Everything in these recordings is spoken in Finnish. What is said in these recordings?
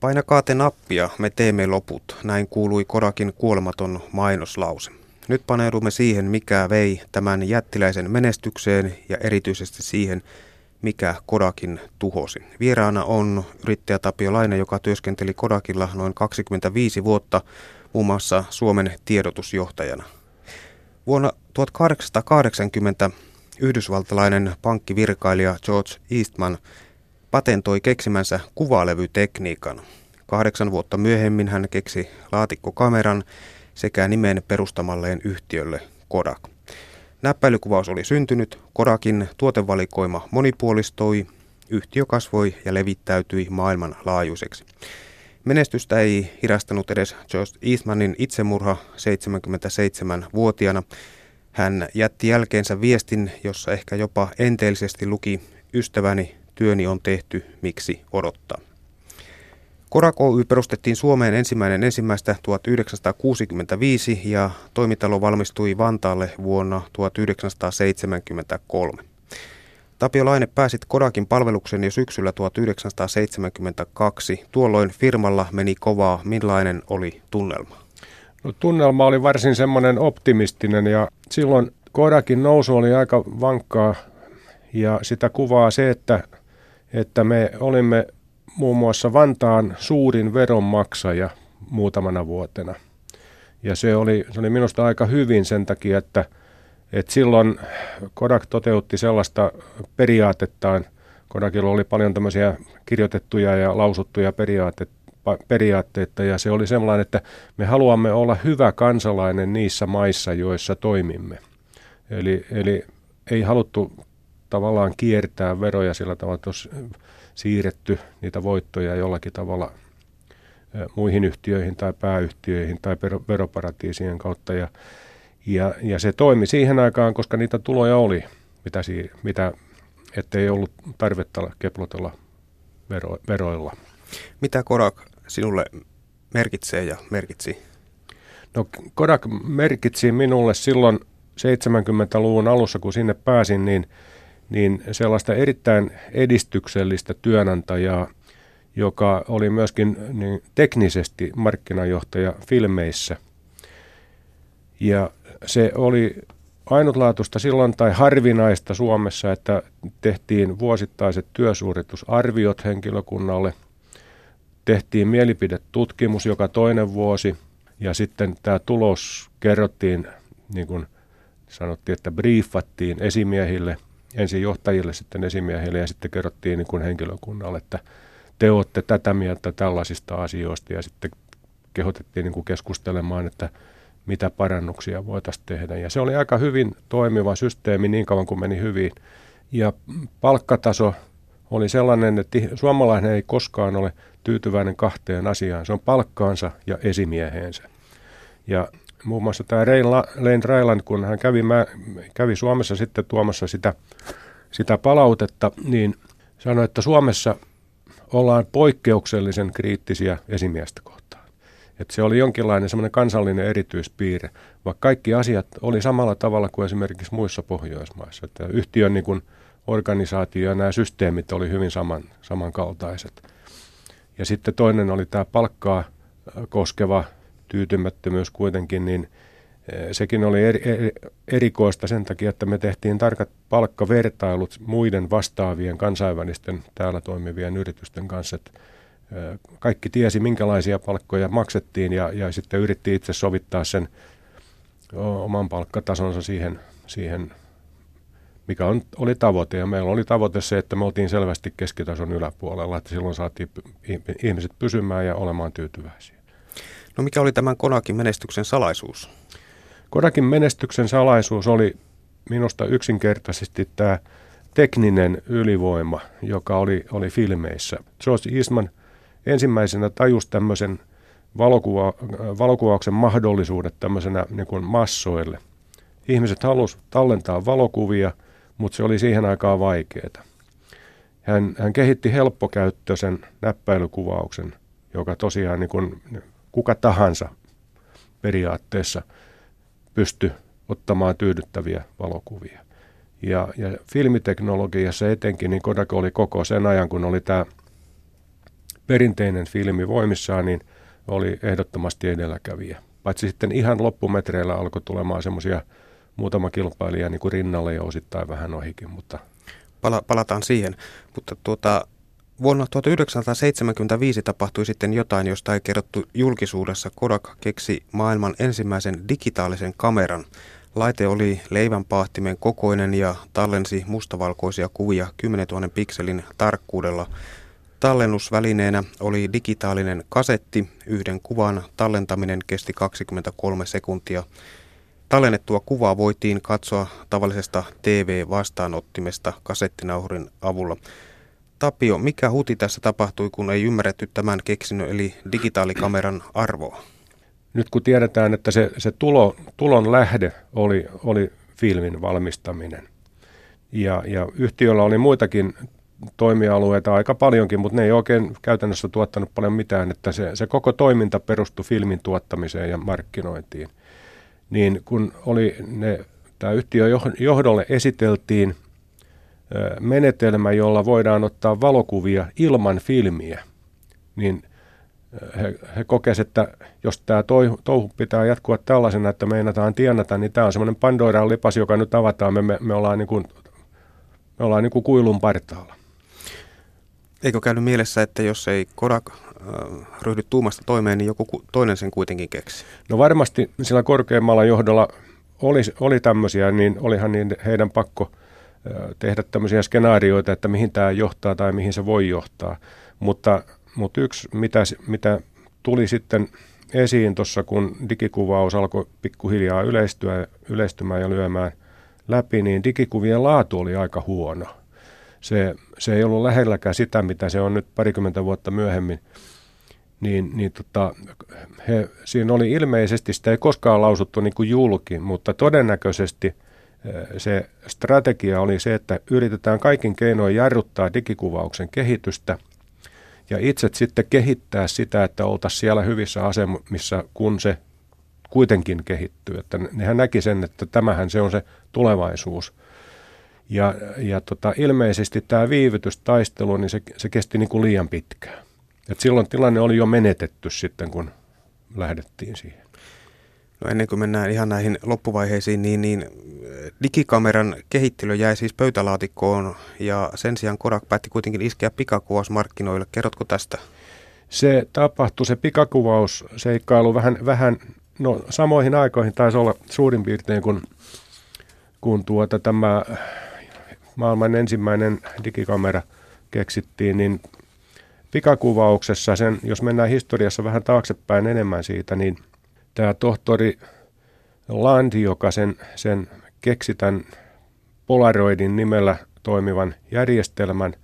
Painakaa te nappia, me teemme loput, näin kuului Kodakin kuolematon mainoslause. Nyt paneudumme siihen, mikä vei tämän jättiläisen menestykseen ja erityisesti siihen, mikä Kodakin tuhosi. Vieraana on yrittäjä Tapio Laine, joka työskenteli Kodakilla noin 25 vuotta muun muassa Suomen tiedotusjohtajana. Vuonna 1880 yhdysvaltalainen pankkivirkailija George Eastman patentoi keksimänsä kuvalevytekniikan. Kahdeksan vuotta myöhemmin hän keksi laatikkokameran sekä nimen perustamalleen yhtiölle Kodak. Näppäilykuvaus oli syntynyt, Kodakin tuotevalikoima monipuolistui, yhtiö kasvoi ja levittäytyi maailmanlaajuiseksi. Menestystä ei hirastanut edes George Eastmanin itsemurha 77-vuotiaana. Hän jätti jälkeensä viestin, jossa ehkä jopa enteellisesti luki Ystäväni, työni on tehty, miksi odottaa. Korak Oy perustettiin Suomeen ensimmäinen ensimmäistä 1965 ja toimitalo valmistui Vantaalle vuonna 1973. Tapio Laine pääsit Kodakin palveluksen jo syksyllä 1972. Tuolloin firmalla meni kovaa. Millainen oli tunnelma? No, tunnelma oli varsin semmoinen optimistinen ja silloin Kodakin nousu oli aika vankkaa ja sitä kuvaa se, että, että me olimme muun muassa Vantaan suurin veronmaksaja muutamana vuotena. Ja se oli, se oli minusta aika hyvin sen takia, että, että silloin Kodak toteutti sellaista periaatettaan. Kodakilla oli paljon tämmöisiä kirjoitettuja ja lausuttuja periaatteita, periaatteita ja se oli sellainen, että me haluamme olla hyvä kansalainen niissä maissa, joissa toimimme. Eli, eli ei haluttu tavallaan kiertää veroja sillä tavalla, että jos siirretty niitä voittoja jollakin tavalla muihin yhtiöihin tai pääyhtiöihin tai veroparatiisien kautta. Ja, ja, ja se toimi siihen aikaan, koska niitä tuloja oli, mitä, si, mitä ettei ollut tarvetta keplotella vero, veroilla. Mitä Kodak sinulle merkitsee ja merkitsi? No Kodak merkitsi minulle silloin 70-luvun alussa, kun sinne pääsin, niin – niin sellaista erittäin edistyksellistä työnantajaa, joka oli myöskin niin teknisesti markkinajohtaja filmeissä. Ja se oli ainutlaatuista silloin tai harvinaista Suomessa, että tehtiin vuosittaiset työsuoritusarviot henkilökunnalle, tehtiin mielipidetutkimus joka toinen vuosi ja sitten tämä tulos kerrottiin, niin kuin sanottiin, että briefattiin esimiehille – ensin johtajille, sitten esimiehille ja sitten kerrottiin niin kuin henkilökunnalle, että te olette tätä mieltä tällaisista asioista ja sitten kehotettiin niin kuin keskustelemaan, että mitä parannuksia voitaisiin tehdä. Ja se oli aika hyvin toimiva systeemi niin kauan kuin meni hyvin. Ja palkkataso oli sellainen, että suomalainen ei koskaan ole tyytyväinen kahteen asiaan. Se on palkkaansa ja esimieheensä. Ja muun muassa tämä Lane Railand, kun hän kävi, mä, kävi Suomessa sitten tuomassa sitä, sitä palautetta, niin sanoi, että Suomessa ollaan poikkeuksellisen kriittisiä esimiestä kohtaan. Että se oli jonkinlainen semmoinen kansallinen erityispiirre, vaikka kaikki asiat oli samalla tavalla kuin esimerkiksi muissa Pohjoismaissa. Että yhtiön niin kuin organisaatio ja nämä systeemit oli hyvin saman, samankaltaiset. Ja sitten toinen oli tämä palkkaa koskeva tyytymättömyys kuitenkin, niin eh, sekin oli eri, eri, erikoista sen takia, että me tehtiin tarkat palkkavertailut muiden vastaavien kansainvälisten täällä toimivien yritysten kanssa. Että eh, kaikki tiesi, minkälaisia palkkoja maksettiin ja, ja sitten yritti itse sovittaa sen oman palkkatasonsa siihen, siihen mikä on, oli tavoite. Ja meillä oli tavoite se, että me oltiin selvästi keskitason yläpuolella, että silloin saatiin ihmiset pysymään ja olemaan tyytyväisiä. No mikä oli tämän Kodakin menestyksen salaisuus? Kodakin menestyksen salaisuus oli minusta yksinkertaisesti tämä tekninen ylivoima, joka oli, oli filmeissä. George Eastman ensimmäisenä tajusi tämmöisen valokuva, valokuvauksen mahdollisuudet tämmöisenä niin kuin massoille. Ihmiset halusivat tallentaa valokuvia, mutta se oli siihen aikaan vaikeaa. Hän, hän kehitti helppokäyttöisen näppäilykuvauksen, joka tosiaan niin kuin kuka tahansa periaatteessa pysty ottamaan tyydyttäviä valokuvia. Ja, ja filmiteknologiassa etenkin, niin Kodak oli koko sen ajan, kun oli tämä perinteinen filmi voimissaan, niin oli ehdottomasti edelläkävijä. Paitsi sitten ihan loppumetreillä alkoi tulemaan semmoisia muutama kilpailija niin kuin rinnalle ja osittain vähän ohikin. Mutta... Pala- palataan siihen, mutta tuota, vuonna 1975 tapahtui sitten jotain, josta ei kerrottu julkisuudessa. Kodak keksi maailman ensimmäisen digitaalisen kameran. Laite oli leivänpaahtimen kokoinen ja tallensi mustavalkoisia kuvia 10 000 pikselin tarkkuudella. Tallennusvälineenä oli digitaalinen kasetti. Yhden kuvan tallentaminen kesti 23 sekuntia. Tallennettua kuvaa voitiin katsoa tavallisesta TV-vastaanottimesta kasettinauhurin avulla. Tapio, mikä huti tässä tapahtui, kun ei ymmärretty tämän keksinnön eli digitaalikameran arvoa? Nyt kun tiedetään, että se, se tulo, tulon lähde oli, oli filmin valmistaminen ja, ja yhtiöllä oli muitakin toimialueita aika paljonkin, mutta ne ei oikein käytännössä tuottanut paljon mitään, että se, se koko toiminta perustui filmin tuottamiseen ja markkinointiin. Niin kun oli ne, tämä yhtiö johdolle esiteltiin menetelmä, jolla voidaan ottaa valokuvia ilman filmiä, niin he, he kokesivat, että jos tämä touhu pitää jatkua tällaisena, että meinataan tienata, niin tämä on semmoinen Pandoran lipas, joka nyt avataan. Me, me, me ollaan, niin kuin, me ollaan niin kuin kuilun partaalla. Eikö käynyt mielessä, että jos ei Kodak äh, ryhdy tuumasta toimeen, niin joku toinen sen kuitenkin keksi? No varmasti sillä korkeammalla johdolla oli, oli tämmöisiä, niin olihan niin heidän pakko tehdä tämmöisiä skenaarioita, että mihin tämä johtaa tai mihin se voi johtaa. Mutta, mutta yksi, mitä, mitä tuli sitten esiin tuossa, kun digikuvaus alkoi pikkuhiljaa yleistyä, yleistymään ja lyömään läpi, niin digikuvien laatu oli aika huono se, se ei ollut lähelläkään sitä, mitä se on nyt parikymmentä vuotta myöhemmin. Niin, niin tota, he, siinä oli ilmeisesti, sitä ei koskaan lausuttu niin kuin julki, mutta todennäköisesti se strategia oli se, että yritetään kaikin keinoin jarruttaa digikuvauksen kehitystä ja itse sitten kehittää sitä, että oltaisiin siellä hyvissä asemissa, kun se kuitenkin kehittyy. Että nehän näki sen, että tämähän se on se tulevaisuus. Ja, ja tota, ilmeisesti tämä viivytystaistelu, niin se, se kesti niin kuin liian pitkään. Et silloin tilanne oli jo menetetty sitten, kun lähdettiin siihen. No ennen kuin mennään ihan näihin loppuvaiheisiin, niin, niin digikameran kehittely jäi siis pöytälaatikkoon ja sen sijaan Kodak päätti kuitenkin iskeä pikakuvausmarkkinoille. Kerrotko tästä? Se tapahtui, se pikakuvausseikkailu vähän, vähän no samoihin aikoihin taisi olla suurin piirtein kuin kun tuota tämä maailman ensimmäinen digikamera keksittiin, niin pikakuvauksessa, sen, jos mennään historiassa vähän taaksepäin enemmän siitä, niin tämä tohtori Land, joka sen, sen keksi tämän Polaroidin nimellä toimivan järjestelmän,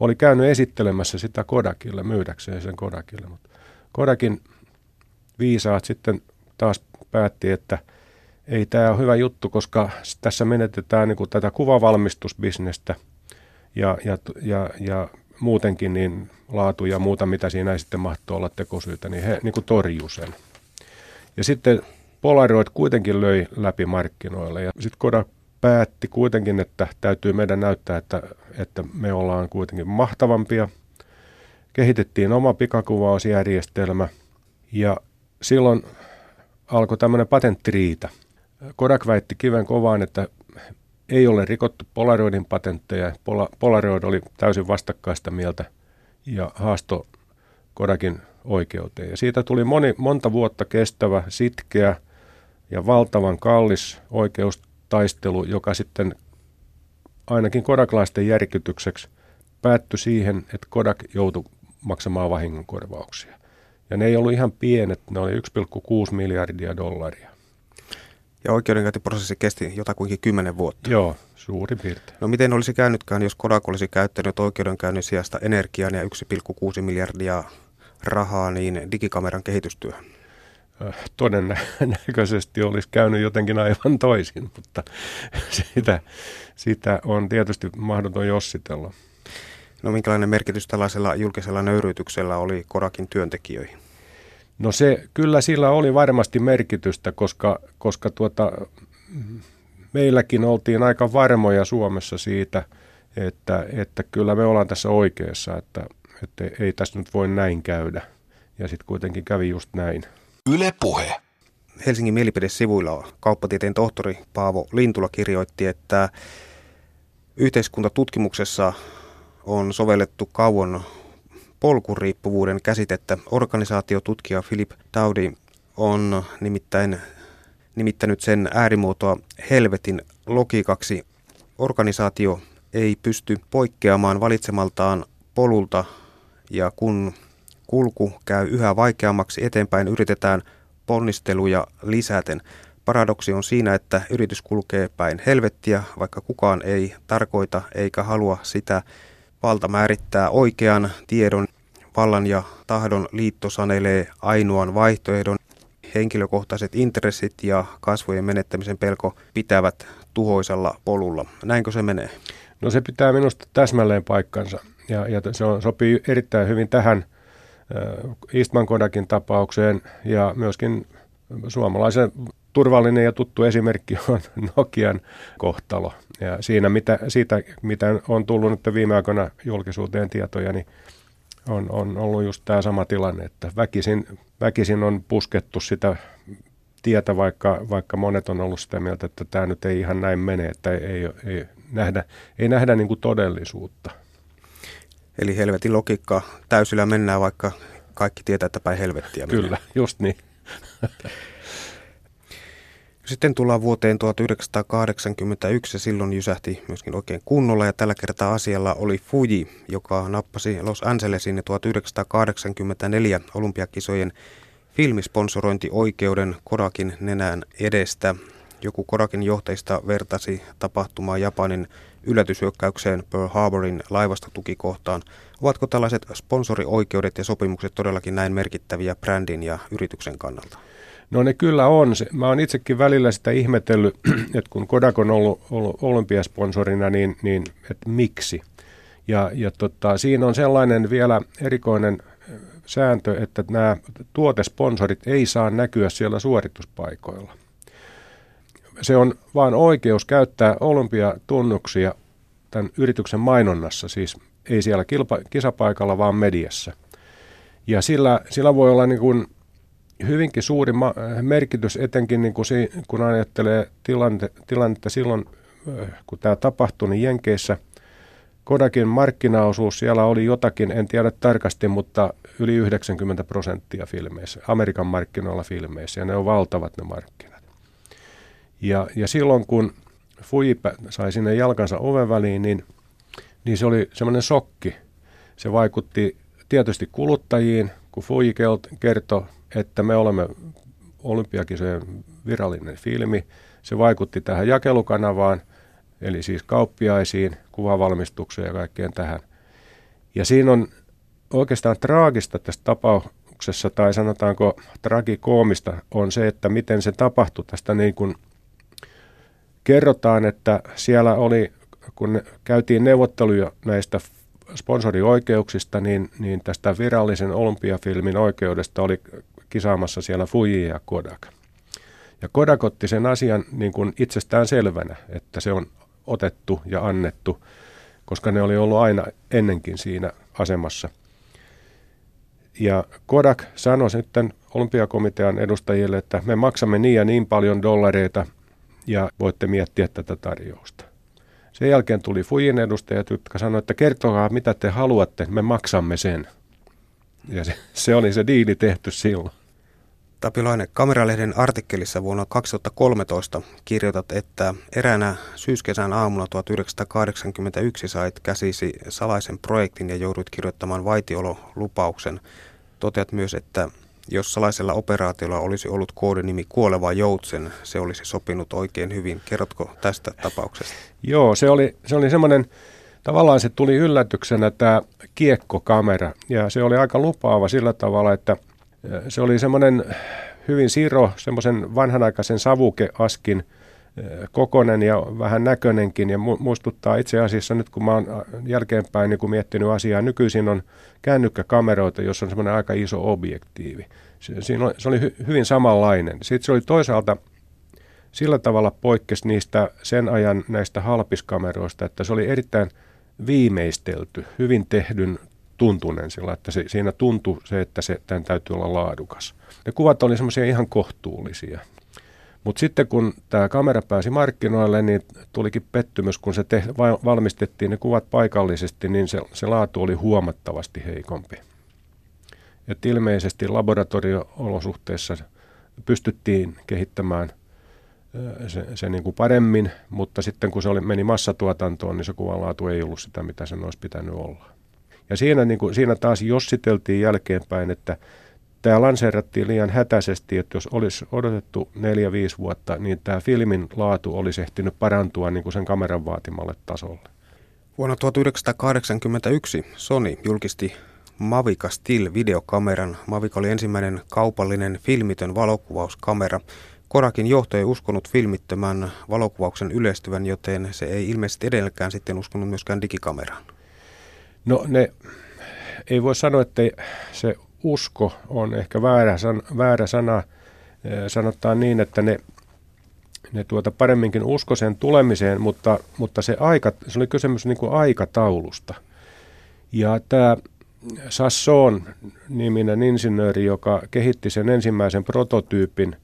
oli käynyt esittelemässä sitä Kodakille, myydäkseen sen Kodakille. Mutta Kodakin viisaat sitten taas päätti, että – ei tämä ole hyvä juttu, koska tässä menetetään niin kuin tätä kuvavalmistusbisnestä ja, ja, ja, ja muutenkin niin laatu ja muuta, mitä siinä ei sitten mahtoo olla tekosyytä, niin he niin kuin torjuu sen. Ja sitten Polaroid kuitenkin löi läpi markkinoille ja sitten Kodak päätti kuitenkin, että täytyy meidän näyttää, että, että me ollaan kuitenkin mahtavampia. Kehitettiin oma pikakuvausjärjestelmä ja silloin alkoi tämmöinen patenttiriita – Kodak väitti kiven kovaan, että ei ole rikottu Polaroidin patentteja. Polaroid oli täysin vastakkaista mieltä ja haasto Kodakin oikeuteen. Ja siitä tuli moni, monta vuotta kestävä, sitkeä ja valtavan kallis oikeustaistelu, joka sitten ainakin kodaklaisten järkytykseksi päättyi siihen, että Kodak joutui maksamaan vahingonkorvauksia. Ja ne ei ollut ihan pienet, ne oli 1,6 miljardia dollaria. Ja oikeudenkäyntiprosessi kesti jotakuinkin kymmenen vuotta. Joo, suurin piirtein. No miten olisi käynytkään, jos Kodak olisi käyttänyt oikeudenkäynnin sijasta energian ja 1,6 miljardia rahaa niin digikameran kehitystyöhön? Todennäköisesti olisi käynyt jotenkin aivan toisin, mutta sitä, sitä on tietysti mahdoton jossitella. No minkälainen merkitys tällaisella julkisella nöyryytyksellä oli Kodakin työntekijöihin? No se, kyllä sillä oli varmasti merkitystä, koska, koska tuota, meilläkin oltiin aika varmoja Suomessa siitä, että, että kyllä me ollaan tässä oikeassa, että, että ei tässä nyt voi näin käydä. Ja sitten kuitenkin kävi just näin. Yle Puhe. Helsingin mielipidesivuilla kauppatieteen tohtori Paavo Lintula kirjoitti, että yhteiskuntatutkimuksessa on sovellettu kauan polkuriippuvuuden käsitettä. Organisaatiotutkija Philip Taudi on nimittäin nimittänyt sen äärimuotoa helvetin logiikaksi. Organisaatio ei pysty poikkeamaan valitsemaltaan polulta ja kun kulku käy yhä vaikeammaksi eteenpäin, yritetään ponnisteluja lisäten. Paradoksi on siinä, että yritys kulkee päin helvettiä, vaikka kukaan ei tarkoita eikä halua sitä. Valta määrittää oikean tiedon, vallan ja tahdon liitto sanelee ainoan vaihtoehdon. Henkilökohtaiset intressit ja kasvojen menettämisen pelko pitävät tuhoisella polulla. Näinkö se menee? No se pitää minusta täsmälleen paikkansa ja, ja se on, sopii erittäin hyvin tähän äh, Eastman Kodakin tapaukseen ja myöskin suomalaisen turvallinen ja tuttu esimerkki on Nokian kohtalo. Ja siinä, mitä, siitä, mitä on tullut nyt viime aikoina julkisuuteen tietoja, niin on, on ollut just tämä sama tilanne, että väkisin, väkisin on puskettu sitä tietä, vaikka, vaikka monet on ollut sitä mieltä, että tämä nyt ei ihan näin mene, että ei, ei, ei nähdä, ei nähdä niin kuin todellisuutta. Eli helvetin logiikka täysillä mennään, vaikka kaikki tietää, että päin helvettiä mennään. Kyllä, just niin. Sitten tullaan vuoteen 1981 ja silloin jysähti myöskin oikein kunnolla ja tällä kertaa asialla oli Fuji, joka nappasi Los Angelesin 1984 olympiakisojen filmisponsorointioikeuden Kodakin nenään edestä. Joku Kodakin johtajista vertasi tapahtumaa Japanin yllätyshyökkäykseen Pearl Harborin laivastotukikohtaan. Ovatko tällaiset sponsorioikeudet ja sopimukset todellakin näin merkittäviä brändin ja yrityksen kannalta? No ne kyllä on. Mä oon itsekin välillä sitä ihmetellyt, että kun Kodak on ollut, ollut olympiasponsorina, niin, niin että miksi? Ja, ja tota, siinä on sellainen vielä erikoinen sääntö, että nämä tuotesponsorit ei saa näkyä siellä suorituspaikoilla. Se on vain oikeus käyttää olympiatunnuksia tämän yrityksen mainonnassa, siis ei siellä kilpa, kisapaikalla, vaan mediassa. Ja sillä, sillä voi olla niin kuin hyvinkin suuri ma- merkitys, etenkin niin kuin si- kun ajattelee tilante, tilannetta silloin, kun tämä tapahtui, niin Jenkeissä Kodakin markkinaosuus siellä oli jotakin, en tiedä tarkasti, mutta yli 90 prosenttia filmeissä, Amerikan markkinoilla filmeissä, ja ne on valtavat ne markkinat. Ja, ja silloin kun Fuji sai sinne jalkansa oven väliin, niin, niin se oli semmoinen sokki. Se vaikutti tietysti kuluttajiin, kun Fuji kertoi että me olemme olympiakisojen virallinen filmi. Se vaikutti tähän jakelukanavaan, eli siis kauppiaisiin, kuvavalmistukseen ja kaikkeen tähän. Ja siinä on oikeastaan traagista tässä tapauksessa, tai sanotaanko tragikoomista, on se, että miten se tapahtui. Tästä niin kuin kerrotaan, että siellä oli, kun käytiin neuvotteluja näistä sponsorioikeuksista, niin, niin tästä virallisen olympiafilmin oikeudesta oli kisaamassa siellä Fuji ja Kodak. Ja Kodak otti sen asian niin kuin itsestään selvänä, että se on otettu ja annettu, koska ne oli ollut aina ennenkin siinä asemassa. Ja Kodak sanoi sitten olympiakomitean edustajille, että me maksamme niin ja niin paljon dollareita ja voitte miettiä tätä tarjousta. Sen jälkeen tuli Fujin edustajat, jotka sanoivat, että kertokaa mitä te haluatte, me maksamme sen. Ja se, se oli se diili tehty silloin. Tapilainen, Kameralehden artikkelissa vuonna 2013 kirjoitat, että eräänä syyskesän aamuna 1981 sait käsisi salaisen projektin ja joudut kirjoittamaan vaitiololupauksen. Toteat myös, että jos salaisella operaatiolla olisi ollut koodinimi Kuoleva Joutsen, se olisi sopinut oikein hyvin. Kerrotko tästä tapauksesta? Joo, se oli, se oli semmoinen, tavallaan se tuli yllätyksenä tämä kiekkokamera ja se oli aika lupaava sillä tavalla, että – se oli semmoinen hyvin siro, semmoisen vanhanaikaisen savukeaskin kokonen ja vähän näköinenkin ja muistuttaa itse asiassa nyt kun mä oon jälkeenpäin niin kun miettinyt asiaa, nykyisin on kännykkäkameroita, jossa on semmoinen aika iso objektiivi. Siinä oli, se oli hy, hyvin samanlainen. Sitten se oli toisaalta sillä tavalla poikkesi niistä sen ajan näistä halpiskameroista, että se oli erittäin viimeistelty, hyvin tehdyn tuntunen sillä, että se, siinä tuntui se, että se, tämän täytyy olla laadukas. Ne kuvat oli semmoisia ihan kohtuullisia. Mutta sitten kun tämä kamera pääsi markkinoille, niin tulikin pettymys, kun se te, valmistettiin ne kuvat paikallisesti, niin se, se laatu oli huomattavasti heikompi. Et ilmeisesti laboratorio-olosuhteissa pystyttiin kehittämään se, se niin kuin paremmin, mutta sitten kun se oli, meni massatuotantoon, niin se kuvanlaatu ei ollut sitä, mitä sen olisi pitänyt olla. Ja siinä, niin kuin, siinä taas jossiteltiin jälkeenpäin, että tämä lanseerattiin liian hätäisesti, että jos olisi odotettu 4-5 vuotta, niin tämä filmin laatu olisi ehtinyt parantua niin kuin sen kameran vaatimalle tasolle. Vuonna 1981 Sony julkisti Mavica Still videokameran. Mavica oli ensimmäinen kaupallinen filmitön valokuvauskamera. Korakin johto ei uskonut filmittömän valokuvauksen yleistyvän, joten se ei ilmeisesti edelläkään sitten uskonut myöskään digikameraan. No ne, ei voi sanoa, että se usko on ehkä väärä, san, väärä sana. Sanotaan niin, että ne, ne tuota paremminkin usko sen tulemiseen, mutta, mutta se, aika, se oli kysymys niin kuin aikataulusta. Ja tämä Sasson niminen insinööri, joka kehitti sen ensimmäisen prototyypin,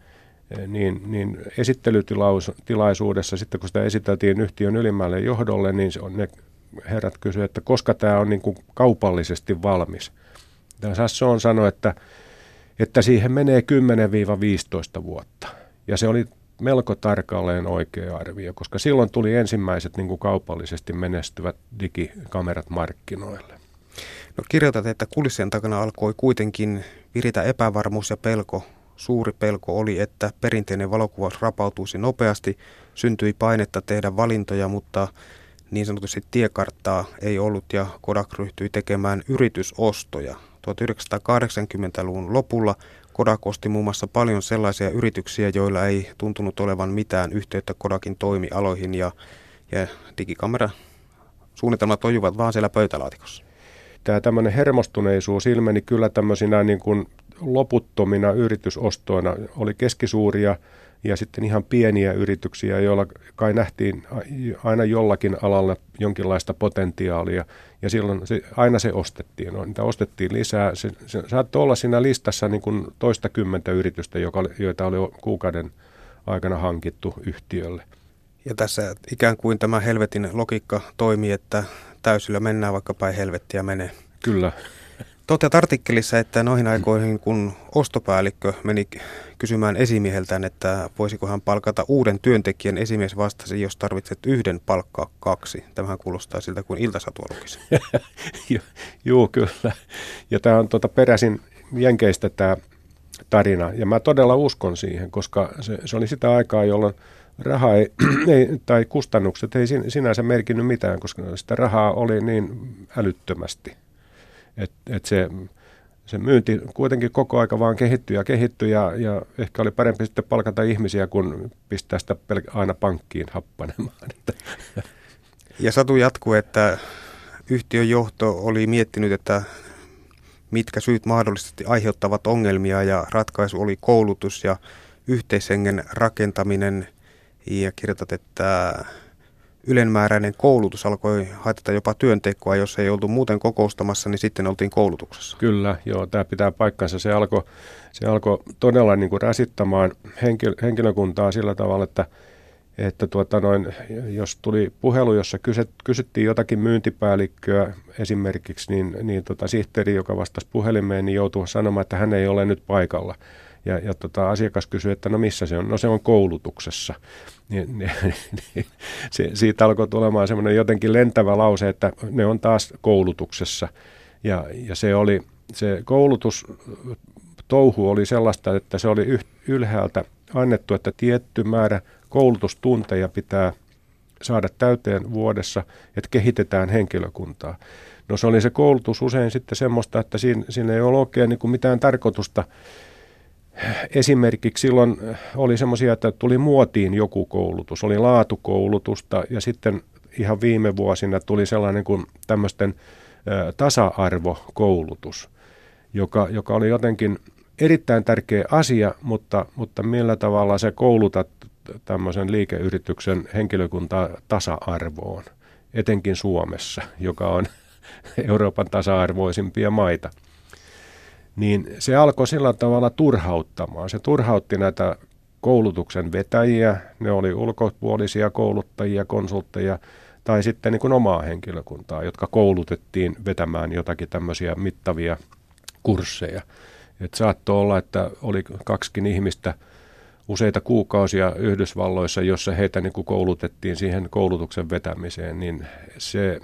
niin, niin esittelytilaisuudessa, sitten kun sitä esiteltiin yhtiön ylimmälle johdolle, niin se on, ne herrat kysyivät, että koska tämä on niin kuin kaupallisesti valmis. Tämä Sasson sanoi, että, että siihen menee 10-15 vuotta. Ja se oli melko tarkalleen oikea arvio, koska silloin tuli ensimmäiset niin kuin kaupallisesti menestyvät digikamerat markkinoille. No kirjoitat, että kulissien takana alkoi kuitenkin viritä epävarmuus ja pelko. Suuri pelko oli, että perinteinen valokuvaus rapautuisi nopeasti, syntyi painetta tehdä valintoja, mutta niin sanotusti tiekarttaa ei ollut ja Kodak ryhtyi tekemään yritysostoja. 1980-luvun lopulla. Kodak osti muun muassa paljon sellaisia yrityksiä, joilla ei tuntunut olevan mitään yhteyttä Kodakin toimialoihin ja, ja digikamera suunnitelmat tojuvat vaan siellä pöytälaatikossa. Tämä tämmöinen hermostuneisuus ilmeni kyllä tämmöisinä niin kuin loputtomina yritysostoina. Oli keskisuuria ja sitten ihan pieniä yrityksiä, joilla kai nähtiin aina jollakin alalla jonkinlaista potentiaalia. Ja silloin se, aina se ostettiin. No, niitä ostettiin lisää. Se, se saattoi olla siinä listassa niin kuin toista kymmentä yritystä, joka, joita oli kuukauden aikana hankittu yhtiölle. Ja tässä ikään kuin tämä helvetin logiikka toimii, että täysillä mennään, vaikka päin helvettiä menee. Kyllä. Toteat artikkelissa, että noihin aikoihin, kun ostopäällikkö meni kysymään esimieheltään, että voisiko hän palkata uuden työntekijän, esimies vastasi, jos tarvitset yhden, palkkaa kaksi. Tämähän kuulostaa siltä kuin iltasatua lukisi. Joo, kyllä. Ja tämä on tuota peräisin Jenkeistä tämä tarina. Ja mä todella uskon siihen, koska se, se oli sitä aikaa, jolloin raha ei, ei, tai kustannukset ei sinänsä merkinnyt mitään, koska sitä rahaa oli niin älyttömästi. Et, et se, se myynti kuitenkin koko aika vaan kehittyi ja kehittyi ja, ja ehkä oli parempi sitten palkata ihmisiä kuin pistää sitä pelk- aina pankkiin happanemaan. Ja Satu jatkuu, että yhtiön johto oli miettinyt, että mitkä syyt mahdollisesti aiheuttavat ongelmia ja ratkaisu oli koulutus ja yhteishengen rakentaminen ja kirjoitat, että ylenmääräinen koulutus alkoi haitata jopa työntekoa, jos ei oltu muuten kokoustamassa, niin sitten oltiin koulutuksessa. Kyllä, joo, tämä pitää paikkansa. Se alkoi, se alkoi todella niin kuin rasittamaan henkilökuntaa sillä tavalla, että, että tuota noin, jos tuli puhelu, jossa kysyt, kysyttiin jotakin myyntipäällikköä esimerkiksi, niin, niin tota, sihteeri, joka vastasi puhelimeen, niin joutui sanomaan, että hän ei ole nyt paikalla. Ja, ja tota, asiakas kysyi, että no missä se on? No se on koulutuksessa. Niin, niin, niin, se, siitä alkoi tulemaan semmoinen jotenkin lentävä lause, että ne on taas koulutuksessa. Ja, ja se oli, se koulutus touhu oli sellaista, että se oli ylhäältä annettu, että tietty määrä koulutustunteja pitää saada täyteen vuodessa, että kehitetään henkilökuntaa. No se oli se koulutus usein sitten semmoista, että siinä, siinä ei ole oikein niin kuin mitään tarkoitusta esimerkiksi silloin oli semmoisia, että tuli muotiin joku koulutus, oli laatukoulutusta ja sitten ihan viime vuosina tuli sellainen kuin tämmöisten tasa-arvokoulutus, joka, joka oli jotenkin erittäin tärkeä asia, mutta, mutta millä tavalla se koulutat tämmöisen liikeyrityksen henkilökuntaa tasa-arvoon, etenkin Suomessa, joka on Euroopan tasa-arvoisimpia maita. Niin se alkoi sillä tavalla turhauttamaan. Se turhautti näitä koulutuksen vetäjiä, ne oli ulkopuolisia kouluttajia, konsultteja tai sitten niin kuin omaa henkilökuntaa, jotka koulutettiin vetämään jotakin tämmöisiä mittavia kursseja. Et saattoi olla, että oli kaksikin ihmistä useita kuukausia Yhdysvalloissa, jossa heitä niin kuin koulutettiin siihen koulutuksen vetämiseen, niin se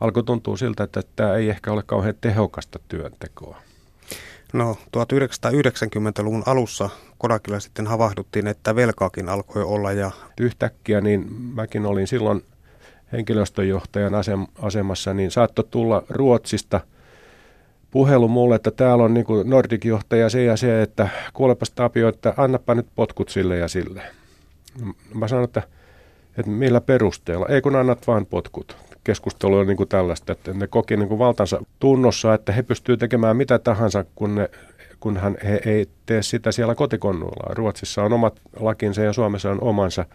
alkoi tuntua siltä, että tämä ei ehkä ole kauhean tehokasta työntekoa. No 1990-luvun alussa Kodakilla sitten havahduttiin, että velkaakin alkoi olla. Ja... Yhtäkkiä niin mäkin olin silloin henkilöstöjohtajan asemassa, niin saattoi tulla Ruotsista puhelu mulle, että täällä on niin Nordic-johtaja se ja se, että kuulepas Tapio, että annapa nyt potkut sille ja sille. Mä sanoin, että, että millä perusteella? Ei kun annat vaan potkut. Keskustelu on niin kuin tällaista, että ne koki niin kuin valtansa tunnossa, että he pystyvät tekemään mitä tahansa, kun ne kunhan he ei tee sitä siellä kotikonnuillaan. Ruotsissa on omat lakinsa ja Suomessa on omansa.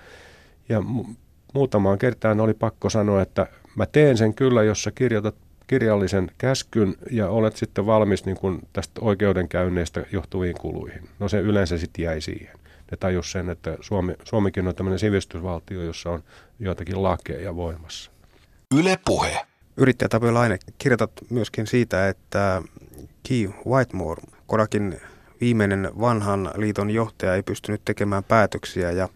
Ja mu- muutamaan kertaan oli pakko sanoa, että mä teen sen kyllä, jos sä kirjoitat kirjallisen käskyn ja olet sitten valmis niin kuin tästä oikeudenkäynneistä johtuviin kuluihin. No se yleensä sitten jäi siihen. Ne tajus sen, että Suomi, Suomikin on tämmöinen sivistysvaltio, jossa on joitakin lakeja voimassa. Yle puhe. Yrittäjä Tapio Laine, kirjoitat myöskin siitä, että Key Whitemore Kodakin viimeinen vanhan liiton johtaja ei pystynyt tekemään päätöksiä ja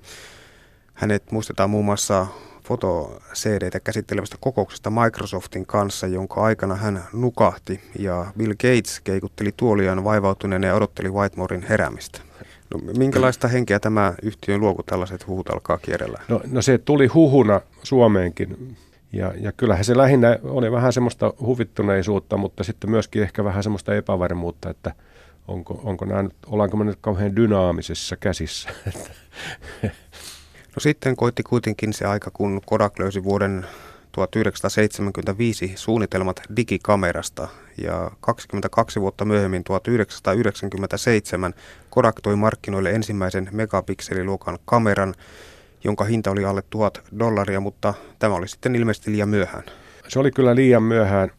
hänet muistetaan muun muassa foto cd käsittelevästä kokouksesta Microsoftin kanssa, jonka aikana hän nukahti ja Bill Gates keikutteli tuoliaan vaivautuneena ja odotteli Whitemorein heräämistä. No, minkälaista henkeä tämä yhtiön luo, kun tällaiset huhut alkaa kierrellä? No, no se tuli huhuna Suomeenkin. Ja, ja kyllähän se lähinnä oli vähän semmoista huvittuneisuutta, mutta sitten myöskin ehkä vähän semmoista epävarmuutta, että – onko, onko nämä nyt, ollaanko me nyt kauhean dynaamisessa käsissä. no sitten koitti kuitenkin se aika, kun Kodak löysi vuoden 1975 suunnitelmat digikamerasta ja 22 vuotta myöhemmin 1997 Kodak toi markkinoille ensimmäisen megapikseliluokan kameran, jonka hinta oli alle 1000 dollaria, mutta tämä oli sitten ilmeisesti liian myöhään. Se oli kyllä liian myöhään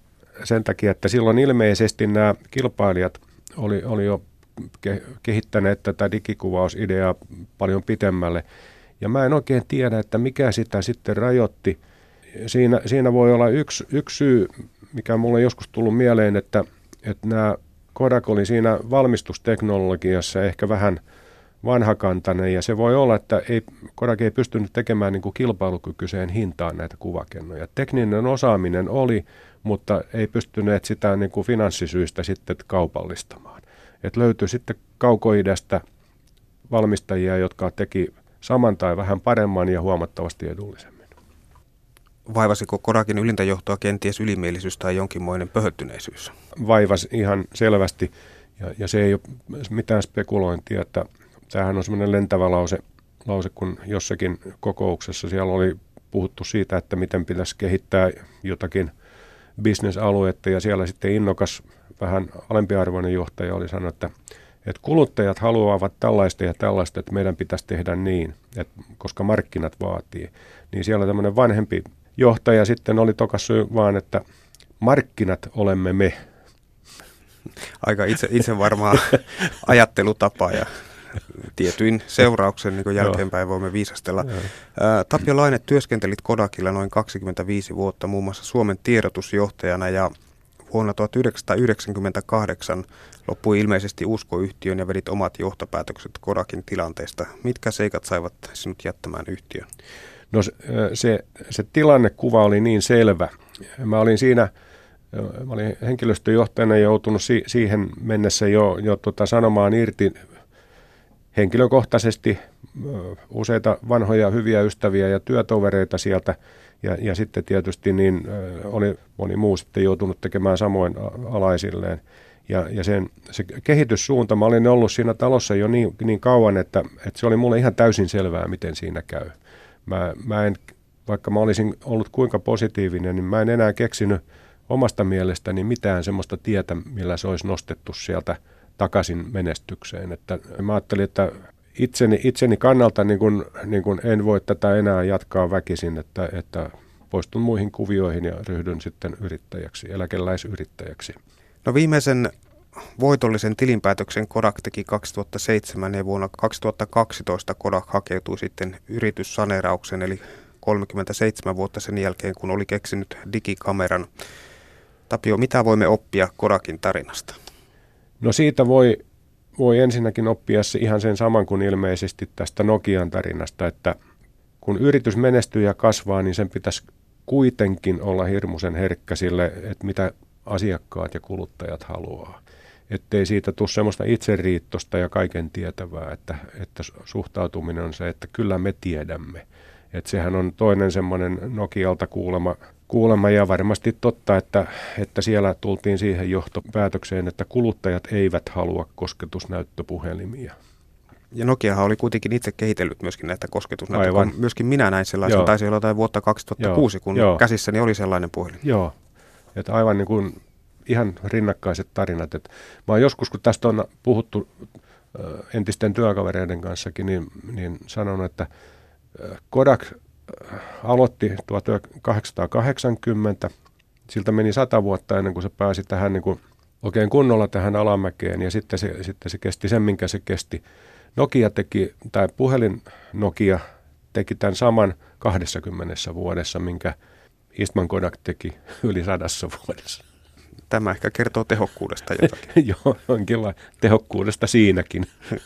sen takia, että silloin ilmeisesti nämä kilpailijat – oli, oli jo kehittäneet tätä digikuvausideaa paljon pitemmälle. Ja mä en oikein tiedä, että mikä sitä sitten rajoitti. Siinä, siinä voi olla yksi, yksi syy, mikä mulle joskus tullut mieleen, että, että nämä Kodak oli siinä valmistusteknologiassa ehkä vähän vanhakantainen ja se voi olla, että ei, Kodak ei pystynyt tekemään niin kuin kilpailukykyiseen hintaan näitä kuvakennoja. Tekninen osaaminen oli, mutta ei pystyneet sitä niin kuin finanssisyistä sitten kaupallistamaan. Et löytyi sitten kaukoidästä valmistajia, jotka teki saman tai vähän paremman ja huomattavasti edullisemmin. Vaivasiko Kodakin ylintäjohtoa kenties ylimielisyys tai jonkinmoinen pöhöttyneisyys? Vaivas ihan selvästi ja, ja se ei ole mitään spekulointia, että tämähän on semmoinen lentävä lause, lause, kun jossakin kokouksessa siellä oli puhuttu siitä, että miten pitäisi kehittää jotakin – bisnesaluetta ja siellä sitten innokas, vähän alempiarvoinen johtaja oli sanonut, että, että kuluttajat haluavat tällaista ja tällaista, että meidän pitäisi tehdä niin, että, koska markkinat vaatii. Niin siellä tämmöinen vanhempi johtaja sitten oli tokassu vaan, että markkinat olemme me. Aika itse, itse varmaa ajattelutapa ja tietyin seurauksen niin jälkeenpäin voimme viisastella. Ää, Tapio Laine, työskentelit Kodakilla noin 25 vuotta muun muassa Suomen tiedotusjohtajana ja vuonna 1998 loppui ilmeisesti uskoyhtiön ja vedit omat johtopäätökset Kodakin tilanteesta. Mitkä seikat saivat sinut jättämään yhtiön? No se, se tilannekuva oli niin selvä. Mä olin siinä Mä olin henkilöstöjohtajana joutunut si- siihen mennessä jo, jo tota sanomaan irti henkilökohtaisesti useita vanhoja hyviä ystäviä ja työtovereita sieltä. Ja, ja sitten tietysti niin oli moni muu sitten joutunut tekemään samoin alaisilleen. Ja, ja sen, se kehityssuunta, mä olin ollut siinä talossa jo niin, niin kauan, että, että se oli mulle ihan täysin selvää, miten siinä käy. Mä, mä en, vaikka mä olisin ollut kuinka positiivinen, niin mä en enää keksinyt omasta mielestäni mitään semmoista tietä, millä se olisi nostettu sieltä – takaisin menestykseen. Että mä ajattelin, että itseni, itseni kannalta niin kun, niin kun en voi tätä enää jatkaa väkisin, että, että poistun muihin kuvioihin ja ryhdyn sitten yrittäjäksi, eläkeläisyrittäjäksi. No viimeisen voitollisen tilinpäätöksen Kodak teki 2007 ja vuonna 2012 Kodak hakeutui sitten yrityssaneerauksen, eli 37 vuotta sen jälkeen, kun oli keksinyt digikameran. Tapio, mitä voimme oppia Kodakin tarinasta? No siitä voi, voi ensinnäkin oppia se ihan sen saman kuin ilmeisesti tästä Nokian tarinasta, että kun yritys menestyy ja kasvaa, niin sen pitäisi kuitenkin olla hirmuisen herkkä sille, että mitä asiakkaat ja kuluttajat haluaa. Ettei siitä tule semmoista itseriittosta ja kaiken tietävää, että, että suhtautuminen on se, että kyllä me tiedämme. Että sehän on toinen semmoinen Nokialta kuulema, kuulema ja varmasti totta, että, että siellä tultiin siihen johtopäätökseen, että kuluttajat eivät halua kosketusnäyttöpuhelimia. Ja Nokiahan oli kuitenkin itse kehitellyt myöskin näitä kosketusnäyttöjä. Myöskin minä näin sellaista, Joo. taisi olla jotain vuotta 2006, Joo. kun Joo. käsissäni oli sellainen puhelin. Joo, että aivan niin kuin ihan rinnakkaiset tarinat. Et mä oon joskus, kun tästä on puhuttu entisten työkavereiden kanssakin, niin, niin sanon, että Kodak aloitti 1880. Siltä meni sata vuotta ennen kuin se pääsi tähän niin kuin oikein kunnolla tähän alamäkeen ja sitten se, sitten se kesti sen, minkä se kesti. Nokia teki, tai puhelin Nokia teki tämän saman 20 vuodessa, minkä Eastman Kodak teki yli sadassa vuodessa. Tämä ehkä kertoo tehokkuudesta jotakin. Joo, jonkinlainen tehokkuudesta siinäkin.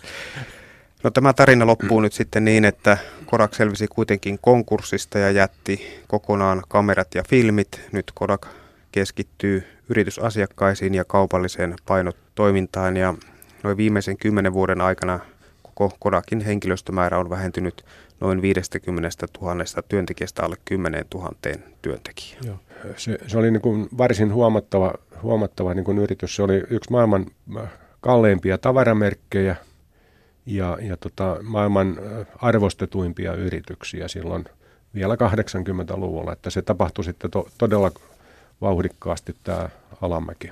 No tämä tarina loppuu nyt sitten niin, että Kodak selvisi kuitenkin konkurssista ja jätti kokonaan kamerat ja filmit. Nyt Kodak keskittyy yritysasiakkaisiin ja kaupalliseen painotoimintaan ja noin viimeisen kymmenen vuoden aikana koko Kodakin henkilöstömäärä on vähentynyt noin 50 000 työntekijästä alle 10 000 työntekijää. Joo. Se, se oli niin kuin varsin huomattava, huomattava niin kuin yritys. Se oli yksi maailman kalleimpia tavaramerkkejä ja, ja tota, maailman arvostetuimpia yrityksiä silloin vielä 80-luvulla. Että se tapahtui sitten to, todella vauhdikkaasti tämä alamäki.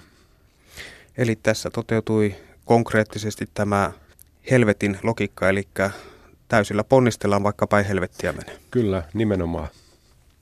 Eli tässä toteutui konkreettisesti tämä helvetin logiikka, eli täysillä ponnistellaan vaikka päin helvettiä menee. Kyllä, nimenomaan.